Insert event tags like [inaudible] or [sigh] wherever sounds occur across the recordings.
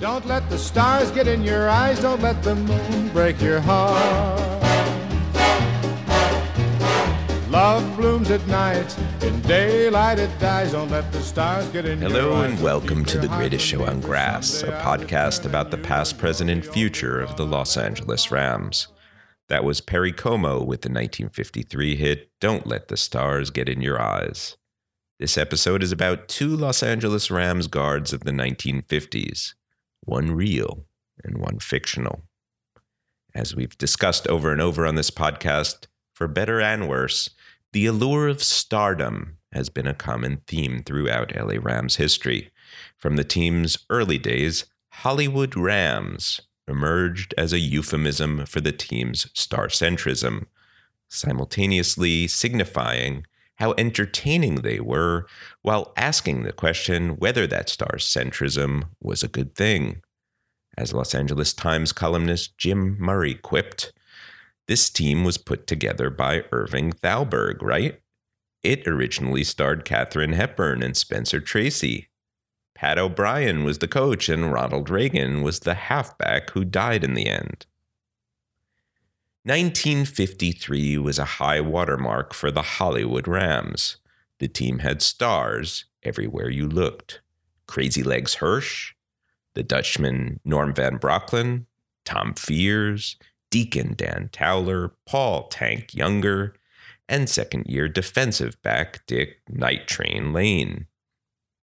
Don't let the stars get in your eyes, don't let the moon break your heart. Love blooms at night, in daylight it dies. Don't let the stars get in your Hello and welcome to The Greatest Show on Grass, a podcast about the past, present, and future of the Los Angeles Rams. That was Perry Como with the 1953 hit Don't Let the Stars Get in Your Eyes. This episode is about two Los Angeles Rams guards of the 1950s, one real and one fictional. As we've discussed over and over on this podcast, for better and worse, the allure of stardom has been a common theme throughout LA Rams history. From the team's early days, Hollywood Rams emerged as a euphemism for the team's star centrism, simultaneously signifying how entertaining they were while asking the question whether that star centrism was a good thing. As Los Angeles Times columnist Jim Murray quipped, this team was put together by Irving Thalberg, right? It originally starred Katharine Hepburn and Spencer Tracy. Pat O'Brien was the coach, and Ronald Reagan was the halfback who died in the end. 1953 was a high watermark for the Hollywood Rams. The team had stars everywhere you looked Crazy Legs Hirsch, the Dutchman Norm Van Brocklin, Tom Fears, Deacon Dan Towler, Paul Tank Younger, and second year defensive back Dick Night Train Lane.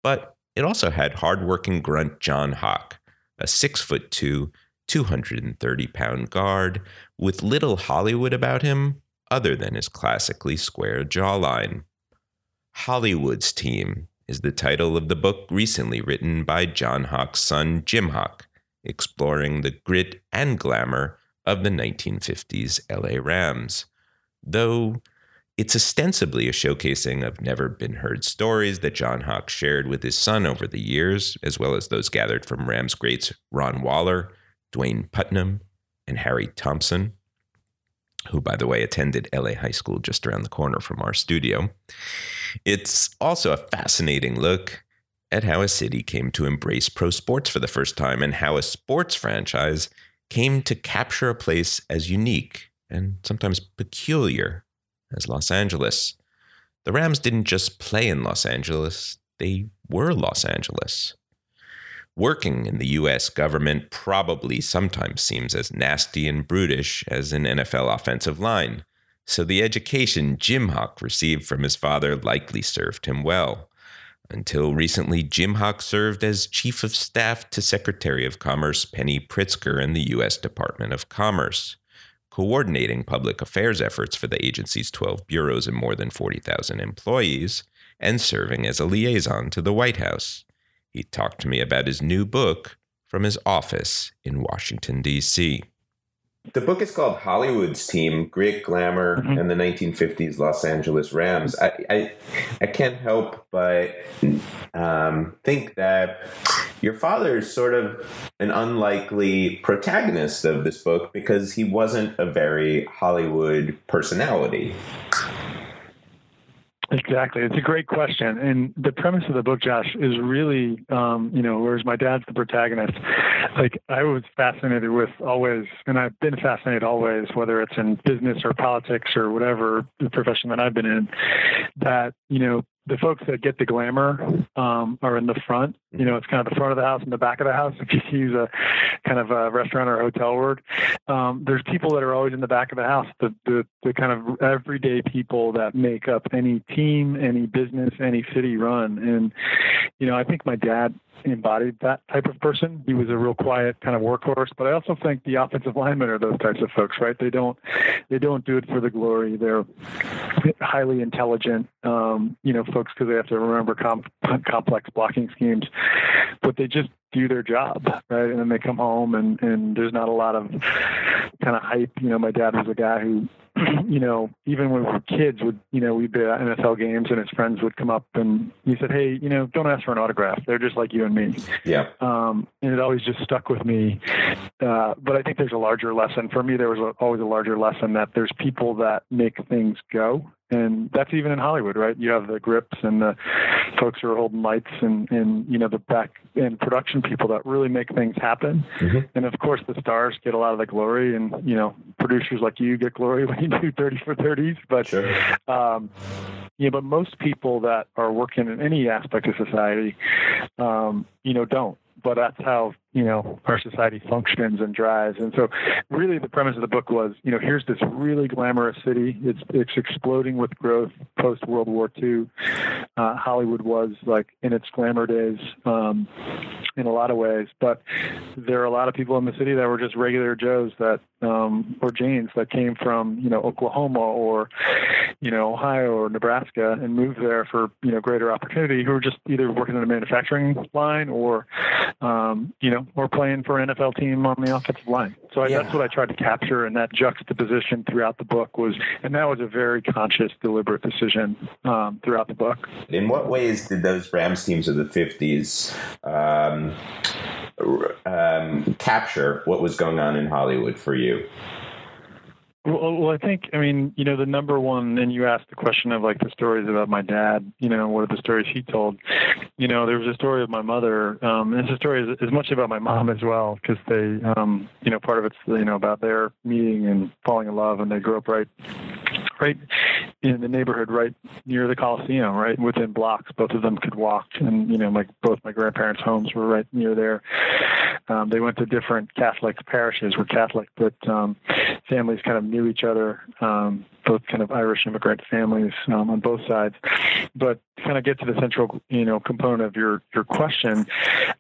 But it also had hardworking grunt John Hock, a six foot two, 230 pound guard with little Hollywood about him other than his classically square jawline. Hollywood's Team is the title of the book recently written by John Hock's son, Jim Hock, exploring the grit and glamour of the 1950s LA Rams. Though it's ostensibly a showcasing of never been heard stories that John Hock shared with his son over the years, as well as those gathered from Rams greats Ron Waller, Duane Putnam, and Harry Thompson, who, by the way, attended LA High School just around the corner from our studio. It's also a fascinating look at how a city came to embrace pro sports for the first time and how a sports franchise came to capture a place as unique and sometimes peculiar as Los Angeles. The Rams didn't just play in Los Angeles, they were Los Angeles. Working in the US government probably sometimes seems as nasty and brutish as an NFL offensive line, so the education Jim Hock received from his father likely served him well. Until recently, Jim Hock served as Chief of Staff to Secretary of Commerce Penny Pritzker in the U.S. Department of Commerce, coordinating public affairs efforts for the agency's 12 bureaus and more than 40,000 employees, and serving as a liaison to the White House. He talked to me about his new book from his office in Washington, D.C. The book is called Hollywood's Team: Grit, Glamour, Mhm. and the 1950s Los Angeles Rams. I I, I can't help but um, think that your father is sort of an unlikely protagonist of this book because he wasn't a very Hollywood personality. Exactly. It's a great question. And the premise of the book, Josh, is really, um, you know, whereas my dad's the protagonist, like I was fascinated with always, and I've been fascinated always, whether it's in business or politics or whatever the profession that I've been in, that, you know, the folks that get the glamour um, are in the front. You know, it's kind of the front of the house and the back of the house. [laughs] If you use a kind of a restaurant or hotel word, um, there's people that are always in the back of the house. The, the the kind of everyday people that make up any team, any business, any city run. And you know, I think my dad embodied that type of person. He was a real quiet kind of workhorse, but I also think the offensive linemen are those types of folks, right? They don't they don't do it for the glory. They're highly intelligent, um, you know, folks because they have to remember com- complex blocking schemes, but they just do their job, right? And then they come home and and there's not a lot of kind of hype. You know, my dad was a guy who [clears throat] you know, even when we were kids, would you know, we'd be at NFL games, and his friends would come up, and he said, "Hey, you know, don't ask for an autograph. They're just like you and me." Yeah. Um, and it always just stuck with me uh, but I think there's a larger lesson for me. There was a, always a larger lesson that there's people that make things go, and that's even in Hollywood, right? You have the grips and the folks who are holding lights and and you know the back end production people that really make things happen. Mm-hmm. And of course, the stars get a lot of the glory, and you know producers like you get glory [laughs] when you do 30 for 30s. But sure. um, yeah, but most people that are working in any aspect of society, um, you know, don't but that's how you know our society functions and drives. And so, really, the premise of the book was, you know, here's this really glamorous city. It's it's exploding with growth post World War II. Uh, Hollywood was like in its glamour days um, in a lot of ways, but there are a lot of people in the city that were just regular Joes that um, or Janes that came from you know Oklahoma or you know Ohio or Nebraska and moved there for you know greater opportunity who were just either working in a manufacturing line or um, you know or playing for an NFL team on the offensive line. So I, yeah. that's what I tried to capture, and that juxtaposition throughout the book was, and that was a very conscious, deliberate decision um, throughout the book. In what ways did those Rams teams of the '50s um, um, capture what was going on in Hollywood for you? Well, well, I think, I mean, you know, the number one, and you asked the question of like the stories about my dad, you know, what are the stories he told? You know, there was a story of my mother, um, and it's a story as, as much about my mom as well, because they, um, you know, part of it's, you know, about their meeting and falling in love, and they grew up right right in the neighborhood right near the Coliseum, right within blocks. Both of them could walk, and you know, my both my grandparents' homes were right near there. Um, they went to different Catholic parishes, were Catholic, but um, families kind of knew each other. Um, both kind of Irish immigrant families um, on both sides. But to kind of get to the central, you know, component of your your question,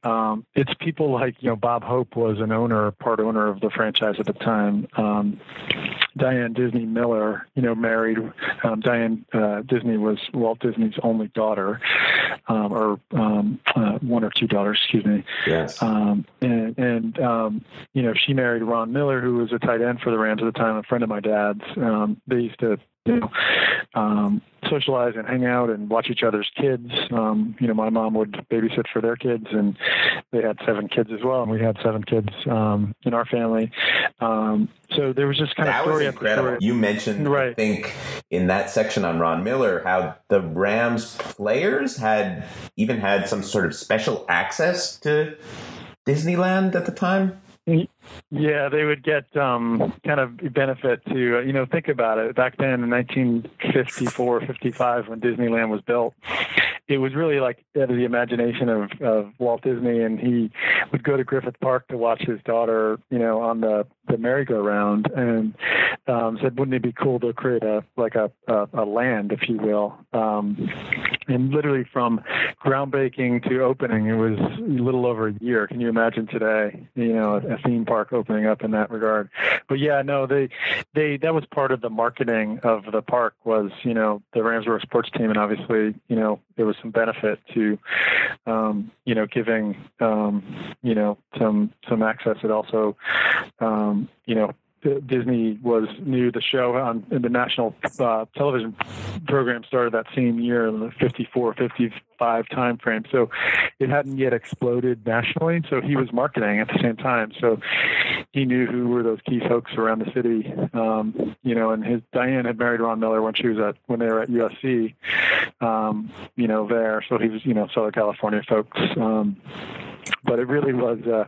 um, it's people like you know Bob Hope was an owner, part owner of the franchise at the time. Um, Diane Disney Miller, you know, married. Um, Diane uh, Disney was Walt Disney's only daughter, um, or um, uh, one or two daughters, excuse me. Yes. Um, and, and um, you know, she married Ron Miller, who was a tight end for the Rams at the time, a friend of my dad's. Um, they to you know, um, socialize and hang out and watch each other's kids. Um, you know, my mom would babysit for their kids, and they had seven kids as well, and we had seven kids um, in our family. Um, so there was just kind that of story was incredible. Story. You mentioned, right. I think, in that section on Ron Miller, how the Rams players had even had some sort of special access to Disneyland at the time. Yeah, they would get um, kind of benefit to, uh, you know, think about it. Back then in 1954, 55, when Disneyland was built, it was really like out of the imagination of, of Walt Disney, and he would go to Griffith Park to watch his daughter, you know, on the the merry-go-round, and um, said, "Wouldn't it be cool to create a like a a, a land, if you will?" Um, and literally from groundbreaking to opening, it was a little over a year. Can you imagine today? You know, a, a theme park opening up in that regard. But yeah, no, they they that was part of the marketing of the park was you know the Rams were a sports team, and obviously you know there was some benefit to um, you know giving um, you know some some access. It also um, you know Disney was new. The show on in the national uh, television program started that same year in the 54, 55 time frame. So it hadn't yet exploded nationally. So he was marketing at the same time. So he knew who were those key folks around the city. Um, you know, and his Diane had married Ron Miller when she was at when they were at USC. Um, you know, there. So he was you know Southern California folks. Um, but it really was. Uh,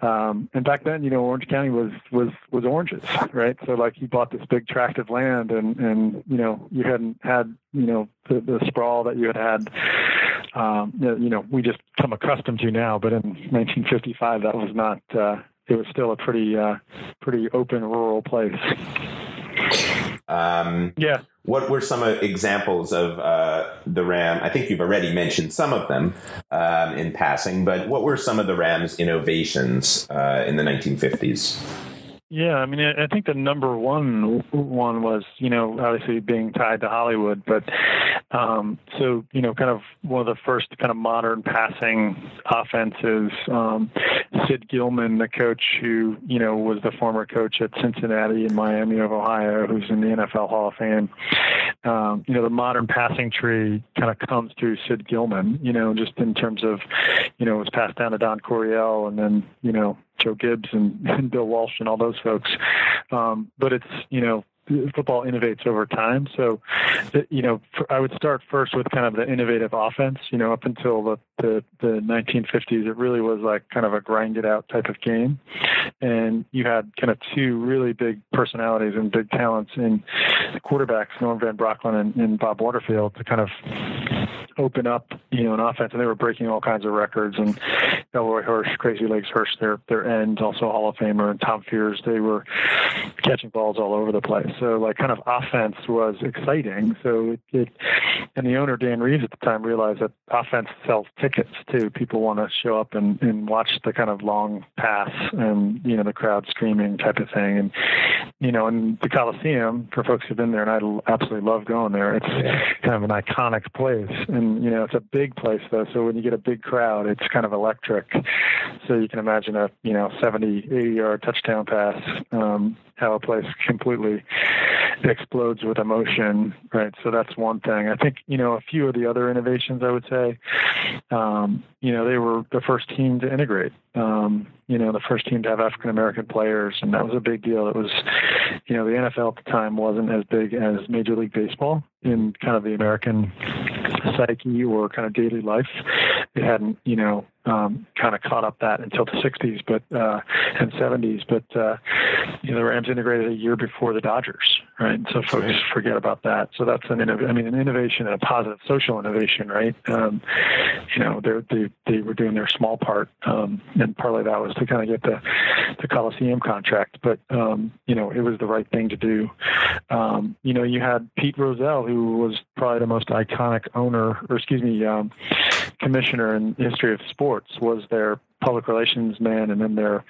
um, and back then, you know, Orange County was was was oranges, [laughs] right? So like he bought this big tract of land, and and you know you hadn't had you know the, the sprawl that you had had. Um, you know, we just come accustomed to now, but in 1955, that was not. Uh, it was still a pretty uh, pretty open rural place. Um, yeah. What were some examples of uh, the RAM? I think you've already mentioned some of them um, in passing, but what were some of the RAM's innovations uh, in the 1950s? Yeah, I mean, I think the number one one was, you know, obviously being tied to Hollywood, but Um, so, you know, kind of one of the first kind of modern passing offenses. Um, Sid Gilman, the coach who, you know, was the former coach at Cincinnati and Miami of Ohio, who's in the NFL Hall of Fame. Um, you know, the modern passing tree kind of comes through Sid Gilman, you know, just in terms of, you know, it was passed down to Don Coryell and then, you know, Joe Gibbs and, [laughs] and Bill Walsh and all those folks. Um, but it's, you know, football innovates over time. So, you know, I would start first with kind of the innovative offense. You know, up until the, the, the 1950s, it really was like kind of a grind it out type of game. And you had kind of two really big personalities and big talents in the quarterbacks, Norm Van Brocklin and, and Bob Waterfield, to kind of open up, you know, an offense. And they were breaking all kinds of records. And Elroy Hirsch, Crazy Legs Hirsch, their their end, also Hall of Famer, and Tom Fears, they were catching balls all over the place. So like kind of offense was exciting. So it, it and the owner Dan Reeves at the time realized that offense sells tickets too. People want to show up and, and watch the kind of long pass and you know the crowd screaming type of thing. And you know, and the Coliseum for folks who've been there, and I absolutely love going there. It's kind of an iconic place, and you know it's a big place though. So when you get a big crowd, it's kind of electric. So you can imagine a you know 70, 80 yard touchdown pass. Um, how a place completely explodes with emotion, right? So that's one thing. I think, you know, a few of the other innovations I would say, um, you know, they were the first team to integrate, um, you know, the first team to have African American players, and that was a big deal. It was, you know, the NFL at the time wasn't as big as Major League Baseball in kind of the American psyche or kind of daily life. It hadn't, you know, um, kind of caught up that until the 60s, but uh, and 70s. But uh, you know, the Rams integrated a year before the Dodgers, right? So folks right. forget about that. So that's an innov- I mean, an innovation and a positive social innovation, right? Um, you know, they they were doing their small part, um, and partly that was to kind of get the the Coliseum contract. But um, you know, it was the right thing to do. Um, you know, you had Pete Rozelle, who was probably the most iconic owner, or excuse me, um, commissioner in the history of sports, was their public relations man and then their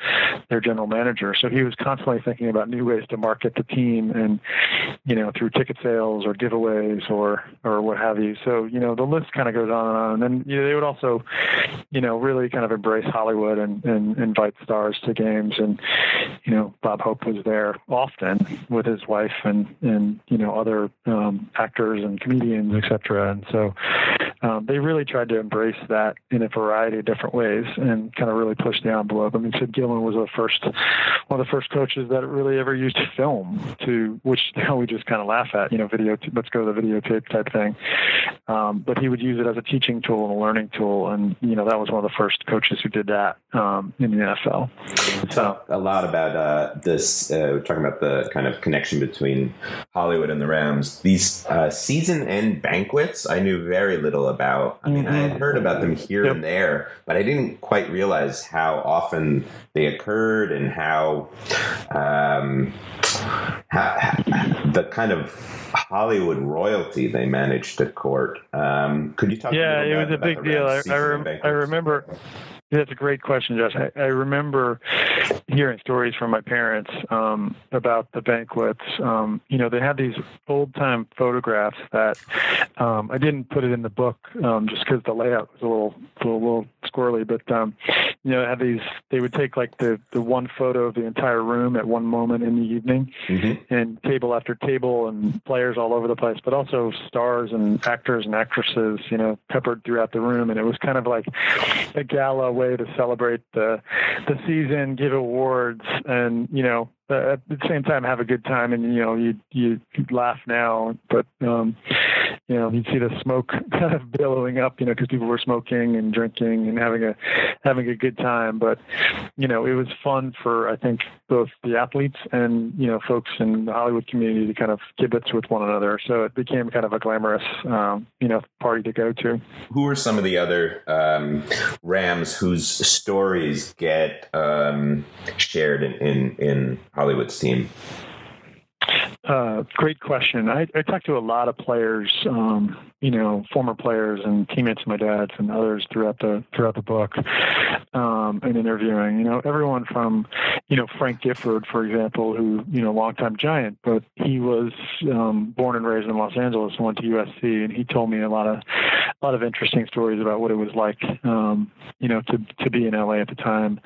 their general manager. So he was constantly thinking about new ways to market the team and you know through ticket sales or giveaways or or what have you. So you know the list kind of goes on and on. And then you know, they would also you know really kind of embrace Hollywood and, and invite stars to games. And you know Bob Hope was there often with his wife and and you know other um, actors and comedians, etc. And so um, they really tried to embrace that in a variety of different ways and kind of really pushed the envelope. I mean, Sid Gilman was the first, one of the first coaches that really ever used film to, which now we just kind of laugh at, you know, video, let's go to the videotape type thing. Um, but he would use it as a teaching tool and a learning tool. And, you know, that was one of the first coaches who did that um, in the NFL. So a lot about uh, this, uh, talking about the kind of connection between Hollywood and the Rams. These uh, season end banquets, I knew very little about. I mean, mm-hmm. I had mm-hmm. heard about them here yep. and there, but I didn't quite realize realize how often they occurred and how, um, how, the kind of Hollywood royalty they managed to court. Um, could you talk? About Yeah, it was a big deal. I, I, rem- I remember. That's a great question, Josh. I, I remember hearing stories from my parents um, about the banquets. Um, you know, they had these old time photographs that um, I didn't put it in the book um, just because the layout was a little, a little, squirrely. But um, you know, had these. They would take like the the one photo of the entire room at one moment in the evening, mm-hmm. and table after table, and players all over the place, but also stars and actors and actresses. You know, peppered throughout the room, and it was kind of like a gala way to celebrate the the season, give awards, and you know uh, at the same time have a good time and you know you you laugh now but um you know you'd see the smoke [laughs] kind of billowing up you know because people were smoking and drinking and having a having a good time. But you know it was fun for i think both the athletes and you know folks in the hollywood community to kind of kibitz with one another. So it became kind of a glamorous um you know party to go to. Who are some of the other um rams whose stories get um shared in in, in Hollywood's team? Uh, great question. I, I talked to a lot of players, um, you know, former players and teammates of my dad's and others throughout the throughout the book, um, and interviewing. You know, everyone from you know, Frank Gifford, for example, who, you know, longtime giant, but he was um, born and raised in Los Angeles and went to USC. And he told me a lot of, a lot of interesting stories about what it was like, um, you know, to, to be in LA at the time.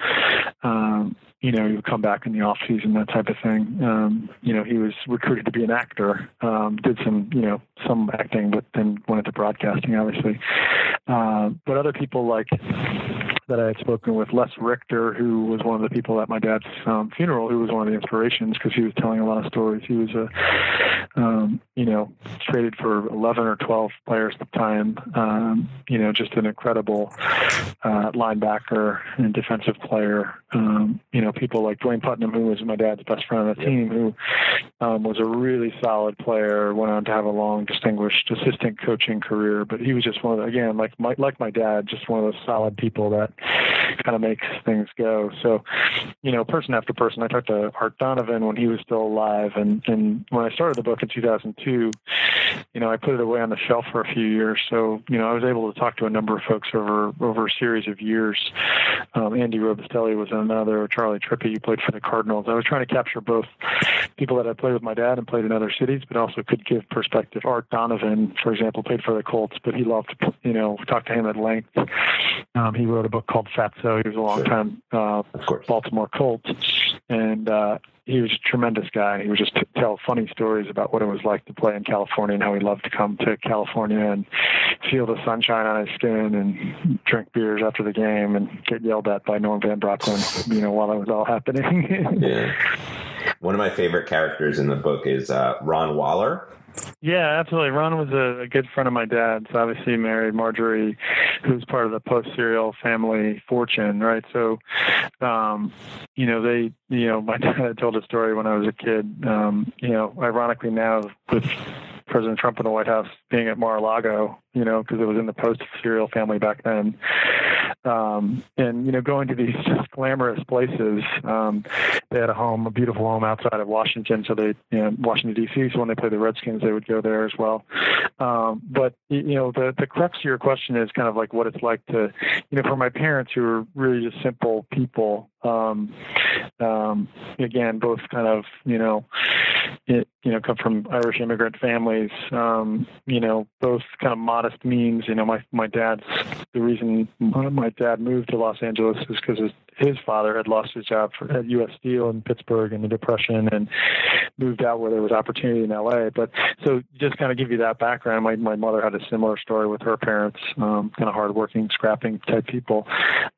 Um, you know, he would come back in the off season, that type of thing. Um, you know, he was recruited to be an actor, um, did some, you know, some acting, but then went into broadcasting, obviously. Uh, but other people like that I had spoken with, Les Richter, who was one of the people at my dad's um, funeral, who was one of the inspirations because he was telling a lot of stories. He was a, um, you know, traded for 11 or 12 players at the time. Um, you know, just an incredible uh, linebacker and defensive player. Um, you know, people like Duane Putnam, who was my dad's best friend on the team, who um, was a really solid player, went on to have a long, distinguished assistant coaching career. But he was just one of the, again, like my, like my dad, just one of those solid people that kind of makes things go. So, you know, person after person, I talked to Art Donovan when he was still alive. And, and when I started the book in 2002, you know, I put it away on the shelf for a few years. So, you know, I was able to talk to a number of folks over, over a series of years. Um, Andy Robustelli was another, Charlie Trippi, who played for the Cardinals. I was trying to capture both people that I played with my dad and played in other cities, but also could give perspective. Art Donovan, for example, played for the Colts, but he loved, you know, talk to him at length. Um, he wrote a book called Fatso. He was a long time uh, Baltimore Colt, and uh, he was a tremendous guy. He would just t- tell funny stories about what it was like to play in California and how he loved to come to California and feel the sunshine on his skin and drink beers after the game and get yelled at by Norm Van Brocklin, you know, while it was all happening. [laughs] yeah. One of my favorite characters in the book is uh, Ron Waller. Yeah, absolutely. Ron was a, a, good friend of my dad's. Obviously, married Marjorie, who's part of the Post cereal family fortune, right? So, um, you know, they, you know, my [laughs] dad told a story when I was a kid. Um, you know, ironically now with President Trump in the White House being at Mar-a-Lago, you know, because it was in the Post cereal family back then. Um, and, you know, going to these [laughs] just glamorous places. Um, they had a home, a beautiful home outside of Washington. So they, you know, Washington, D.C. So when they played the Redskins, they would go there as well. Um, but, you know, the, the crux of your question is kind of like what it's like to, you know, for my parents who are really just simple people, um, um, again, both kind of, you know, you know, come from Irish immigrant families, um, you know, both kind of modest means. You know, my my dad's the reason my dad moved to Los Angeles is because his his father had lost his job for, at U.S. Steel in Pittsburgh in the Depression and moved out where there was opportunity in L.A. But so just kind of give you that background. My my mother had a similar story with her parents, um, kind of hardworking, scrapping type people.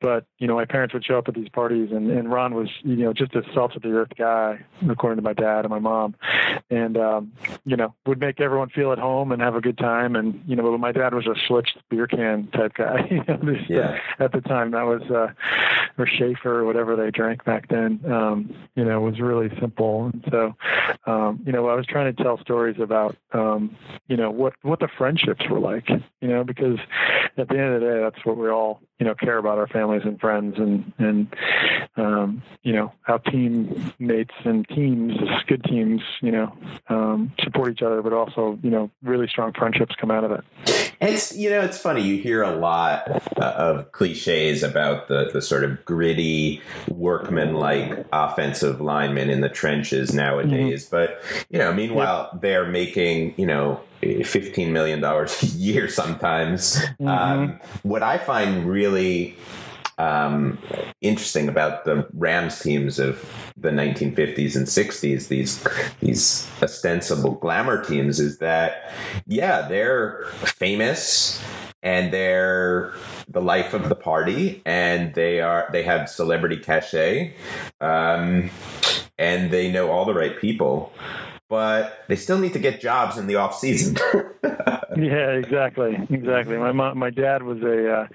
But you know, my parents would show up at these parties, and, and Ron was you know just a salt of the earth guy, according to my dad and my mom, and um, you know would make everyone feel at home and have a good time. And you know, but my dad was a Schlitz beer can type guy. [laughs] you know, yeah. At the time, that was uh, or Schaefer or whatever they drank back then. Um, you know, was really simple. And so, um, you know, I was trying to tell stories about, um, you know, what what the friendships were like. You know, because at the end of the day, that's what we all, you know, care about our families and friends, and and um, you know how teammates and teams, good teams, you know, um, support each other, but also, you know, really strong friendships come out of it. It's you know it's funny you hear a lot uh, of cliches about the the sort of gritty workman like offensive linemen in the trenches nowadays, mm-hmm. but you know meanwhile yep. they're making you know fifteen million dollars a year sometimes. Mm-hmm. Um, what I find really um, interesting about the Rams teams of the 1950s and 60s, these these ostensible glamour teams, is that yeah, they're famous and they're the life of the party, and they are they have celebrity cachet, um, and they know all the right people but they still need to get jobs in the off season. [laughs] yeah, exactly, exactly. My mom, my dad was a uh,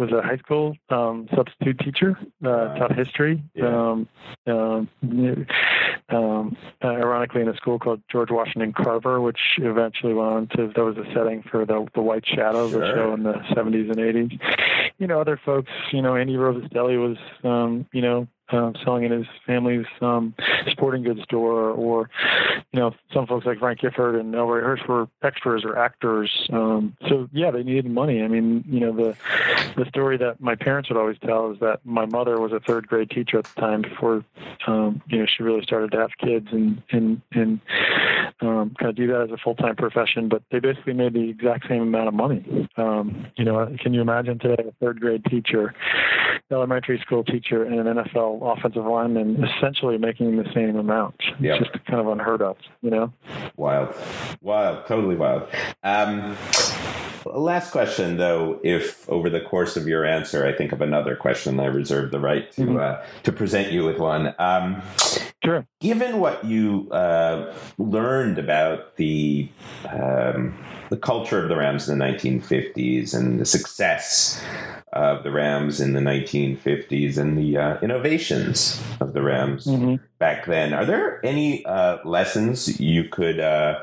was a high school um, substitute teacher, uh, taught history. Yeah. Um, um, um, ironically, in a school called George Washington Carver, which eventually went on to that was a setting for the the White Shadow, sure. the show in the '70s and '80s. You know, other folks. You know, Andy Robustelli was, um, you know, uh, selling in his family's um, sporting goods store, or you know, some folks like Frank Gifford and Elroy Hirsch were extras or actors. Um, so yeah, they needed money. I mean, you know, the the story that my parents would always tell is that my mother was a third grade teacher at the time before um, you know she really started to have kids and and and um, kind of do that as a full time profession. But they basically made the exact same amount of money. Um, you know, can you imagine today a third grade teacher, elementary school teacher, and an NFL offensive lineman essentially making the same amount? Yep. It's just kind of unheard of. You know, wild, wild, totally wild. Um, last question, though, if over the course of your answer, I think of another question, I reserve the right to mm-hmm. uh, to present you with one. Sure. Given what you uh, learned about the um, the culture of the Rams in the 1950s and the success of the Rams in the 1950s and the uh, innovations of the Rams mm-hmm. back then, are there any uh, lessons you could uh,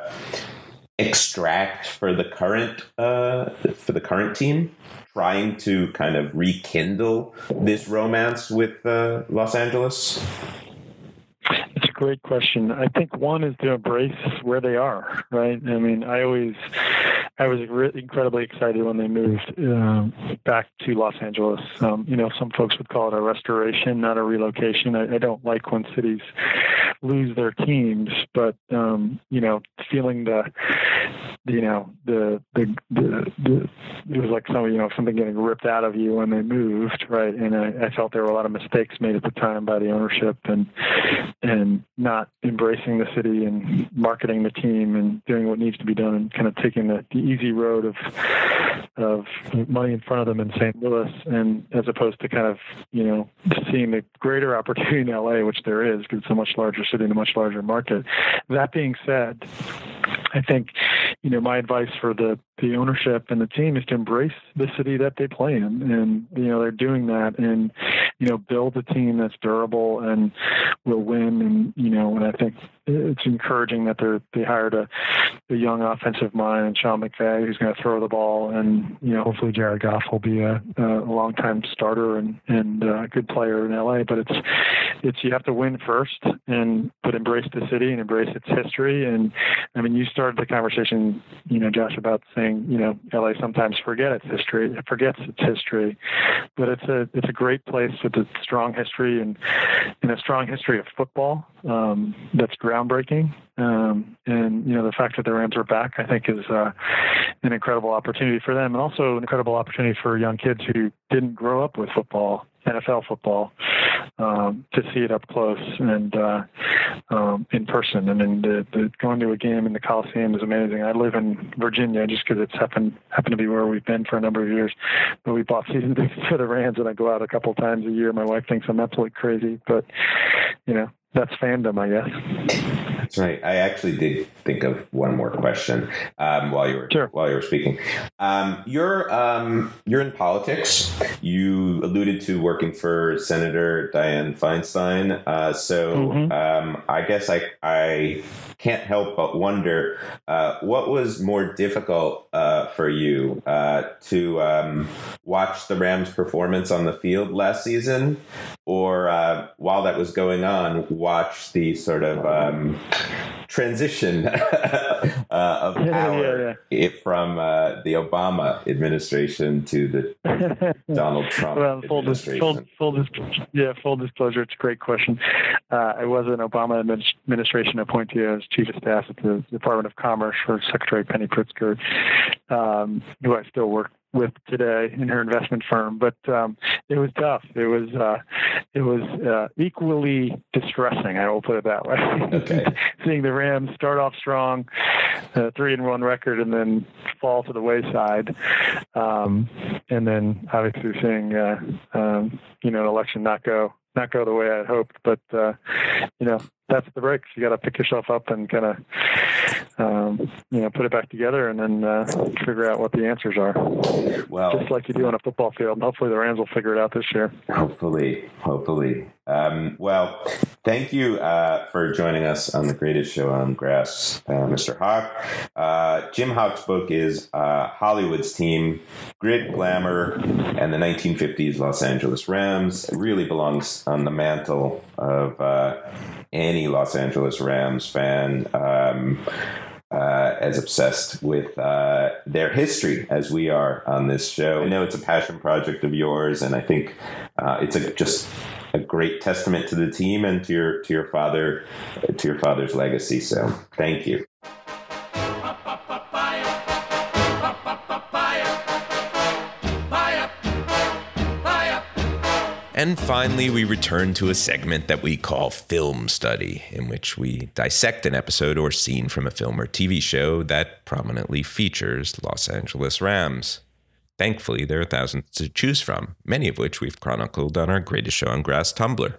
extract for the current uh, for the current team? Trying to kind of rekindle this romance with uh, Los Angeles? Great question. I think one is to embrace where they are, right? I mean, I always, I was re- incredibly excited when they moved um, back to Los Angeles. Um, you know, some folks would call it a restoration, not a relocation. I, I don't like when cities lose their teams, but um, you know, feeling the, you know, the, the the, the it was like some you know something getting ripped out of you when they moved, right? And I, I felt there were a lot of mistakes made at the time by the ownership and and not embracing the city and marketing the team and doing what needs to be done and kind of taking the, the easy road of of money in front of them in St. Louis and as opposed to kind of you know seeing the greater opportunity in LA, which there is because it's a much larger city and a much larger market. That being said, I think you know my advice for the the ownership and the team is to embrace the city that they play in, and you know they're doing that, and you know build a team that's durable and will win, and you know, and I think it's encouraging that they're they hired a, a young offensive mind, and Sean McVay, who's going to throw the ball, and you know hopefully Jared Goff will be a, a long time starter and and a good player in LA, but it's it's you have to win first, and but embrace the city and embrace its history, and I mean you started the conversation, you know, Josh, about saying you know, LA sometimes forget its history, it forgets its history, but it's a it's a great place with a strong history and and a strong history of football um, that's groundbreaking. Um, and you know, the fact that the Rams are back, I think, is uh, an incredible opportunity for them, and also an incredible opportunity for young kids who didn't grow up with football NFL football um, to see it up close and uh, um, in person. I mean, the, the, going to a game in the Coliseum is amazing. I live in Virginia just because it's happened happened to be where we've been for a number of years. But we bought season [laughs] tickets for the Rams, and I go out a couple times a year. My wife thinks I'm absolutely crazy, but you know, that's fandom, I guess. That's right. I actually did think of one more question um, while you were sure. while you were speaking. Um, you're um, you're in politics. You alluded to working for Senator Dianne Feinstein. Uh, so mm-hmm. Um, I guess I I can't help but wonder uh, what was more difficult uh, for you uh, to um, watch the Rams' performance on the field last season, or uh, while that was going on, watch the sort of um, transition [laughs] uh, of power yeah, yeah, yeah. from uh, the Obama administration to the [laughs] Donald Trump well, full administration? full, full yeah, full disclosure, it's a great question. Uh, I was an Obama administration appointee as chief of staff at the Department of Commerce for Secretary Penny Pritzker, um, who I still work with today in her investment firm. But um, it was tough. It was uh, it was uh, equally distressing. I will put it that way. Okay. [laughs] Seeing the Rams start off strong, uh, three and one record, and then fall to the wayside, um, and then obviously seeing uh, um, you know an election not go not go the way I had hoped. But uh, you know, that's the breaks. You got to pick yourself up and kind of, um, you know, put it back together and then uh, figure out what the answers are. Well, just like you do on a football field. Hopefully, the Rams will figure it out this year. Hopefully, hopefully. Um, well, thank you uh, for joining us on the greatest show on grass, uh, Mr. Hock. Uh, Jim Hock's book is uh, Hollywood's Team Grit, Glamour, and the 1950s Los Angeles Rams. It really belongs on the mantle of uh, any Los Angeles Rams fan. Um, uh, as obsessed with uh, their history as we are on this show. I know it's a passion project of yours, and I think uh, it's a, just a great testament to the team and to your to your father to your father's legacy. So thank you. And finally, we return to a segment that we call Film Study, in which we dissect an episode or scene from a film or TV show that prominently features Los Angeles Rams. Thankfully, there are thousands to choose from, many of which we've chronicled on our Greatest Show on Grass Tumblr.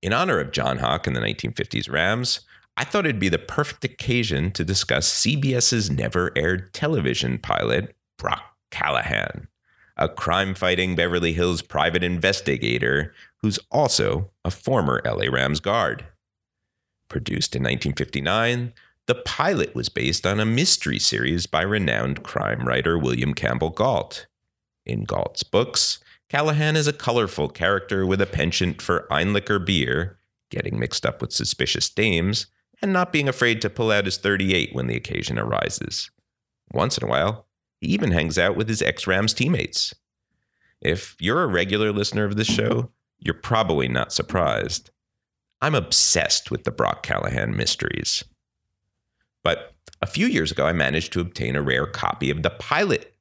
In honor of John Hock and the 1950s Rams, I thought it'd be the perfect occasion to discuss CBS's never aired television pilot, Brock Callahan a crime fighting Beverly Hills private investigator who's also a former LA Rams guard. Produced in 1959, the pilot was based on a mystery series by renowned crime writer William Campbell Gault. In Gault's books, Callahan is a colorful character with a penchant for Einlicher beer, getting mixed up with suspicious dames, and not being afraid to pull out his 38 when the occasion arises. Once in a while, he even hangs out with his ex Rams teammates. If you're a regular listener of this show, you're probably not surprised. I'm obsessed with the Brock Callahan mysteries. But a few years ago, I managed to obtain a rare copy of the pilot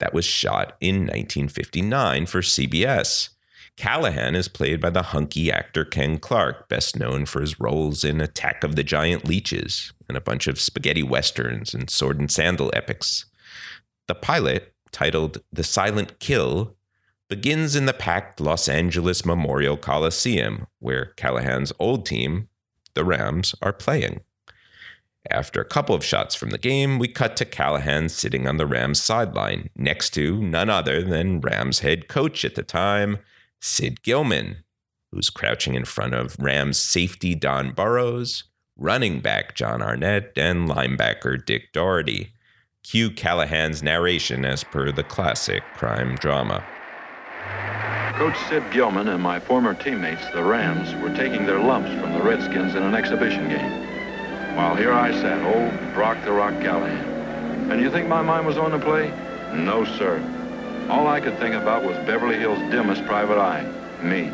that was shot in 1959 for CBS. Callahan is played by the hunky actor Ken Clark, best known for his roles in Attack of the Giant Leeches and a bunch of spaghetti westerns and sword and sandal epics. The pilot, titled The Silent Kill, begins in the packed Los Angeles Memorial Coliseum, where Callahan's old team, the Rams, are playing. After a couple of shots from the game, we cut to Callahan sitting on the Rams sideline, next to none other than Rams head coach at the time, Sid Gilman, who's crouching in front of Rams safety Don Burroughs, running back Jon Arnett, and linebacker Dick Doherty. Cue Callahan's narration as per the classic crime drama. Coach Sid Gilman and my former teammates, the Rams, were taking their lumps from the Redskins in an exhibition game. While here I sat, old Brock the Rock Callahan. And you think my mind was on the play? No, sir. All I could think about was Beverly Hills' dimmest private eye, me.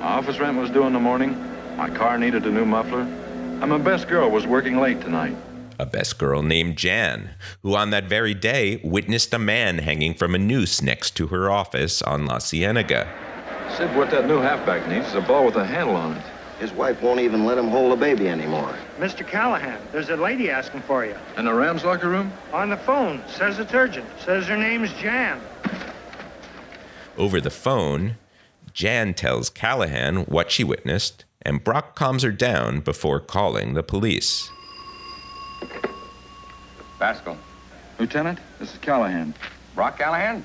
My office rent was due in the morning. My car needed a new muffler. And my best girl was working late tonight a best girl named Jan, who on that very day witnessed a man hanging from a noose next to her office on La Cienega. Sid, what that new halfback needs is a ball with a handle on it. His wife won't even let him hold the baby anymore. Mr. Callahan, there's a lady asking for you. In the Rams locker room? On the phone. Says it's urgent. Says her name's Jan. Over the phone, Jan tells Callahan what she witnessed, and Brock calms her down before calling the police. Basco. Lieutenant, this is Callahan. Brock Callahan?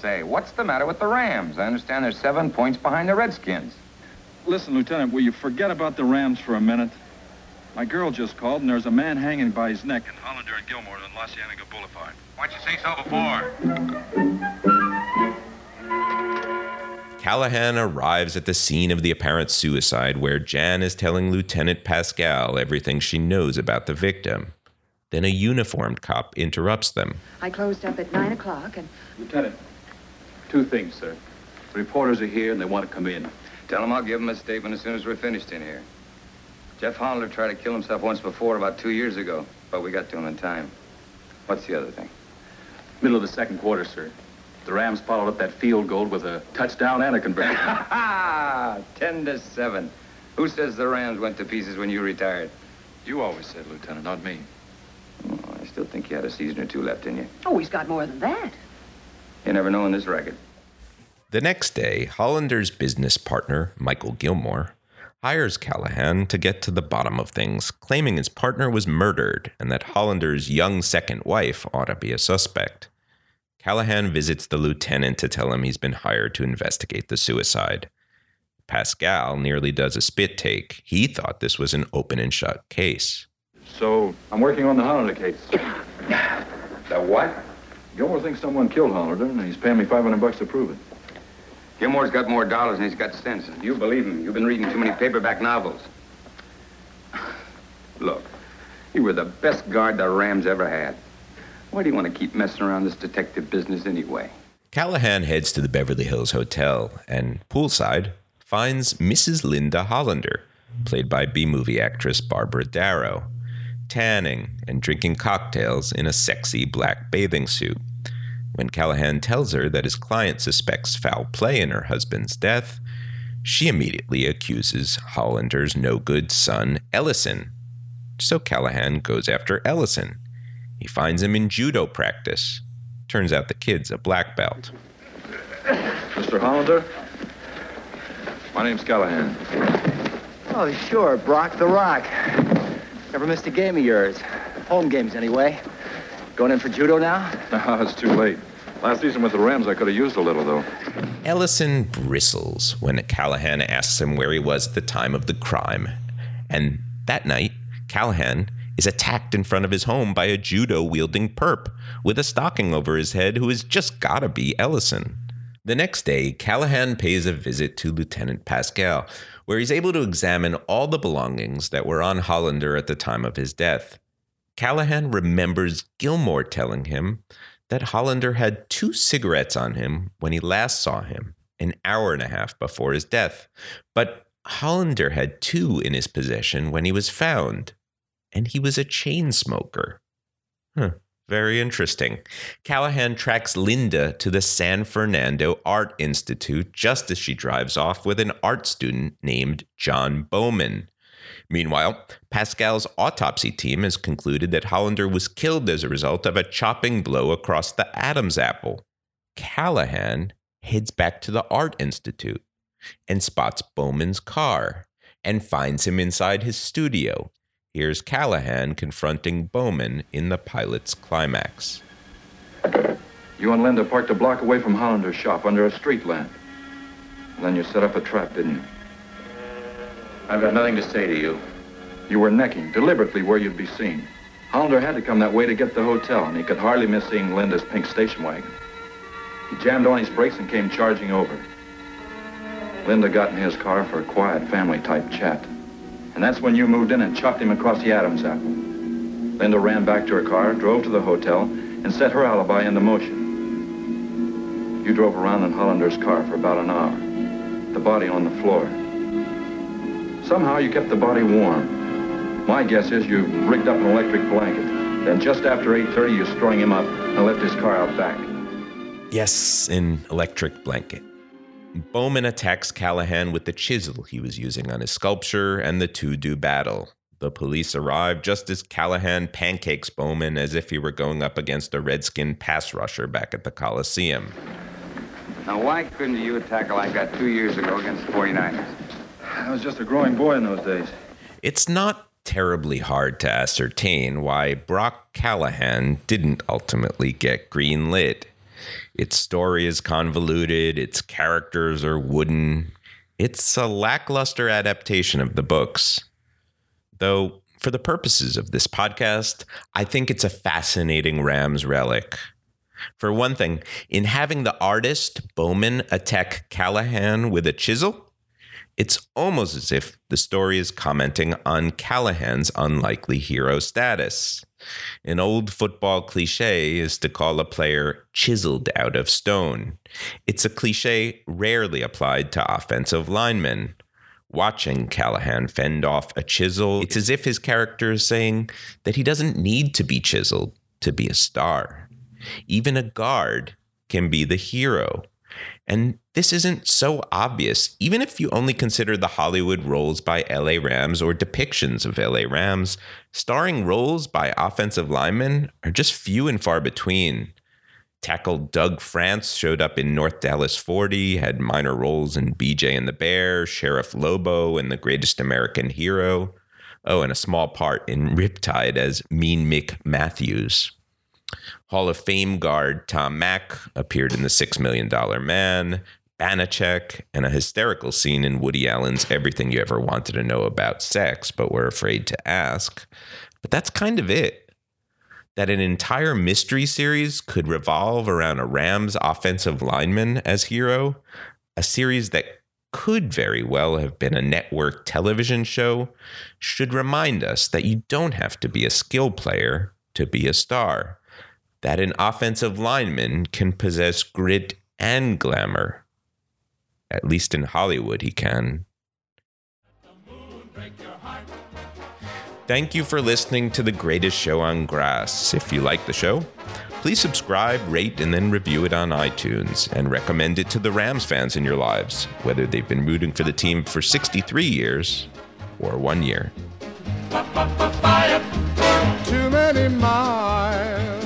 Say, what's the matter with the Rams? I understand they're seven points behind the Redskins. Listen, Lieutenant, will you forget about the Rams for a minute? My girl just called, and there's a man hanging by his neck in Hollander and Gilmore on La Cienega Boulevard. Why'd you say so before? Callahan arrives at the scene of the apparent suicide where Jan is telling Lieutenant Pascal everything she knows about the victim. Then a uniformed cop interrupts them. I closed up at 9 o'clock and. Lieutenant, two things, sir. The reporters are here and they want to come in. Tell him I'll give him a statement as soon as we're finished in here. Jeff Hollander tried to kill himself once before, about two years ago, but we got to him in time. What's the other thing? Middle of the second quarter, sir. The Rams followed up that field goal with a touchdown and a conversion. [laughs] Ten to seven. Who says the Rams went to pieces when you retired? You always said, Lieutenant, not me. Oh, I still think you had a season or two left in you. Oh, he's got more than that. You never know in this record. The next day, Hollander's business partner, Michael Gilmore, hires Callahan to get to the bottom of things, claiming his partner was murdered and that Hollander's young second wife ought to be a suspect. Callahan visits the lieutenant to tell him he's been hired to investigate the suicide. Pascal nearly does a spit take. He thought this was an open and shut case. So I'm working on the Hollander case. The what? Gilmore thinks someone killed Hollander, and he's paying me 500 bucks to prove it. Gilmore's got more dollars than he's got sense. You believe him. You've been reading too many paperback novels. [sighs] Look, you were the best guard the Rams ever had. Why do you want to keep messing around this detective business anyway? Callahan heads to the Beverly Hills Hotel and, poolside, finds Mrs. Linda Hollander, played by B movie actress Barbara Darrow, tanning and drinking cocktails in a sexy black bathing suit. When Callahan tells her that his client suspects foul play in her husband's death, she immediately accuses Hollander's no good son, Ellison. So Callahan goes after Ellison. He finds him in judo practice. Turns out the kid's a black belt. Mr. Hollander? My name's Callahan. Oh, sure, Brock the Rock. Never missed a game of yours. Home games, anyway. Going in for judo now? No, [laughs] ah, it's too late. Last season with the Rams, I could have used a little, though. Ellison bristles when Callahan asks him where he was at the time of the crime. And that night, Callahan is attacked in front of his home by a judo wielding perp with a stocking over his head who has just gotta be Ellison. The next day, Callahan pays a visit to Lieutenant Pascal, where he's able to examine all the belongings that were on Hollander at the time of his death. Callahan remembers Gilmore telling him that Hollander had two cigarettes on him when he last saw him, an hour and a half before his death. But Hollander had two in his possession when he was found, and he was a chain smoker. Huh. Very interesting. Callahan tracks Linda to the San Fernando Art Institute just as she drives off with an art student named John Bowman. Meanwhile, Pascal's autopsy team has concluded that Hollander was killed as a result of a chopping blow across the Adam's apple. Callahan heads back to the Art Institute and spots Bowman's car and finds him inside his studio. Here's Callahan confronting Bowman in the pilot's climax. You and Linda parked a block away from Hollander's shop under a street lamp. And then you set up a trap, didn't you? I've got nothing to say to you. You were necking deliberately where you'd be seen. Hollander had to come that way to get the hotel, and he could hardly miss seeing Linda's pink station wagon. He jammed on his brakes and came charging over. Linda got in his car for a quiet family-type chat. And that's when you moved in and chopped him across the Adam's apple. Linda ran back to her car, drove to the hotel, and set her alibi into motion. You drove around in Hollander's car for about an hour. The body on the floor. Somehow you kept the body warm. My guess is you rigged up an electric blanket. Then just after 8.30, you strung him up and left his car out back. Yes, an electric blanket. Bowman attacks Callahan with the chisel he was using on his sculpture, and the two do battle. The police arrive just as Callahan pancakes Bowman as if he were going up against a redskin pass rusher back at the Coliseum. Now, why couldn't you attack like that two years ago against the 49ers? I was just a growing boy in those days. It's not terribly hard to ascertain why Brock Callahan didn't ultimately get greenlit. Its story is convoluted, its characters are wooden. It's a lackluster adaptation of the books. Though, for the purposes of this podcast, I think it's a fascinating Rams relic. For one thing, in having the artist Bowman attack Callahan with a chisel, it's almost as if the story is commenting on Callahan's unlikely hero status. An old football cliche is to call a player chiseled out of stone. It's a cliche rarely applied to offensive linemen. Watching Callahan fend off a chisel, it's as if his character is saying that he doesn't need to be chiseled to be a star. Even a guard can be the hero. And this isn't so obvious, even if you only consider the Hollywood roles by LA Rams or depictions of LA Rams. Starring roles by offensive linemen are just few and far between. Tackle Doug France showed up in North Dallas 40, had minor roles in BJ and the Bear, Sheriff Lobo, and The Greatest American Hero. Oh, and a small part in Riptide as Mean Mick Matthews. Hall of Fame guard Tom Mack appeared in The Six Million Dollar Man, Banacek, and a hysterical scene in Woody Allen's Everything You Ever Wanted to Know About Sex, but were afraid to ask. But that's kind of it. That an entire mystery series could revolve around a Rams offensive lineman as hero, a series that could very well have been a network television show, should remind us that you don't have to be a skill player to be a star. That an offensive lineman can possess grit and glamour. At least in Hollywood, he can. Thank you for listening to the greatest show on grass. If you like the show, please subscribe, rate, and then review it on iTunes and recommend it to the Rams fans in your lives, whether they've been rooting for the team for 63 years or one year. Too many miles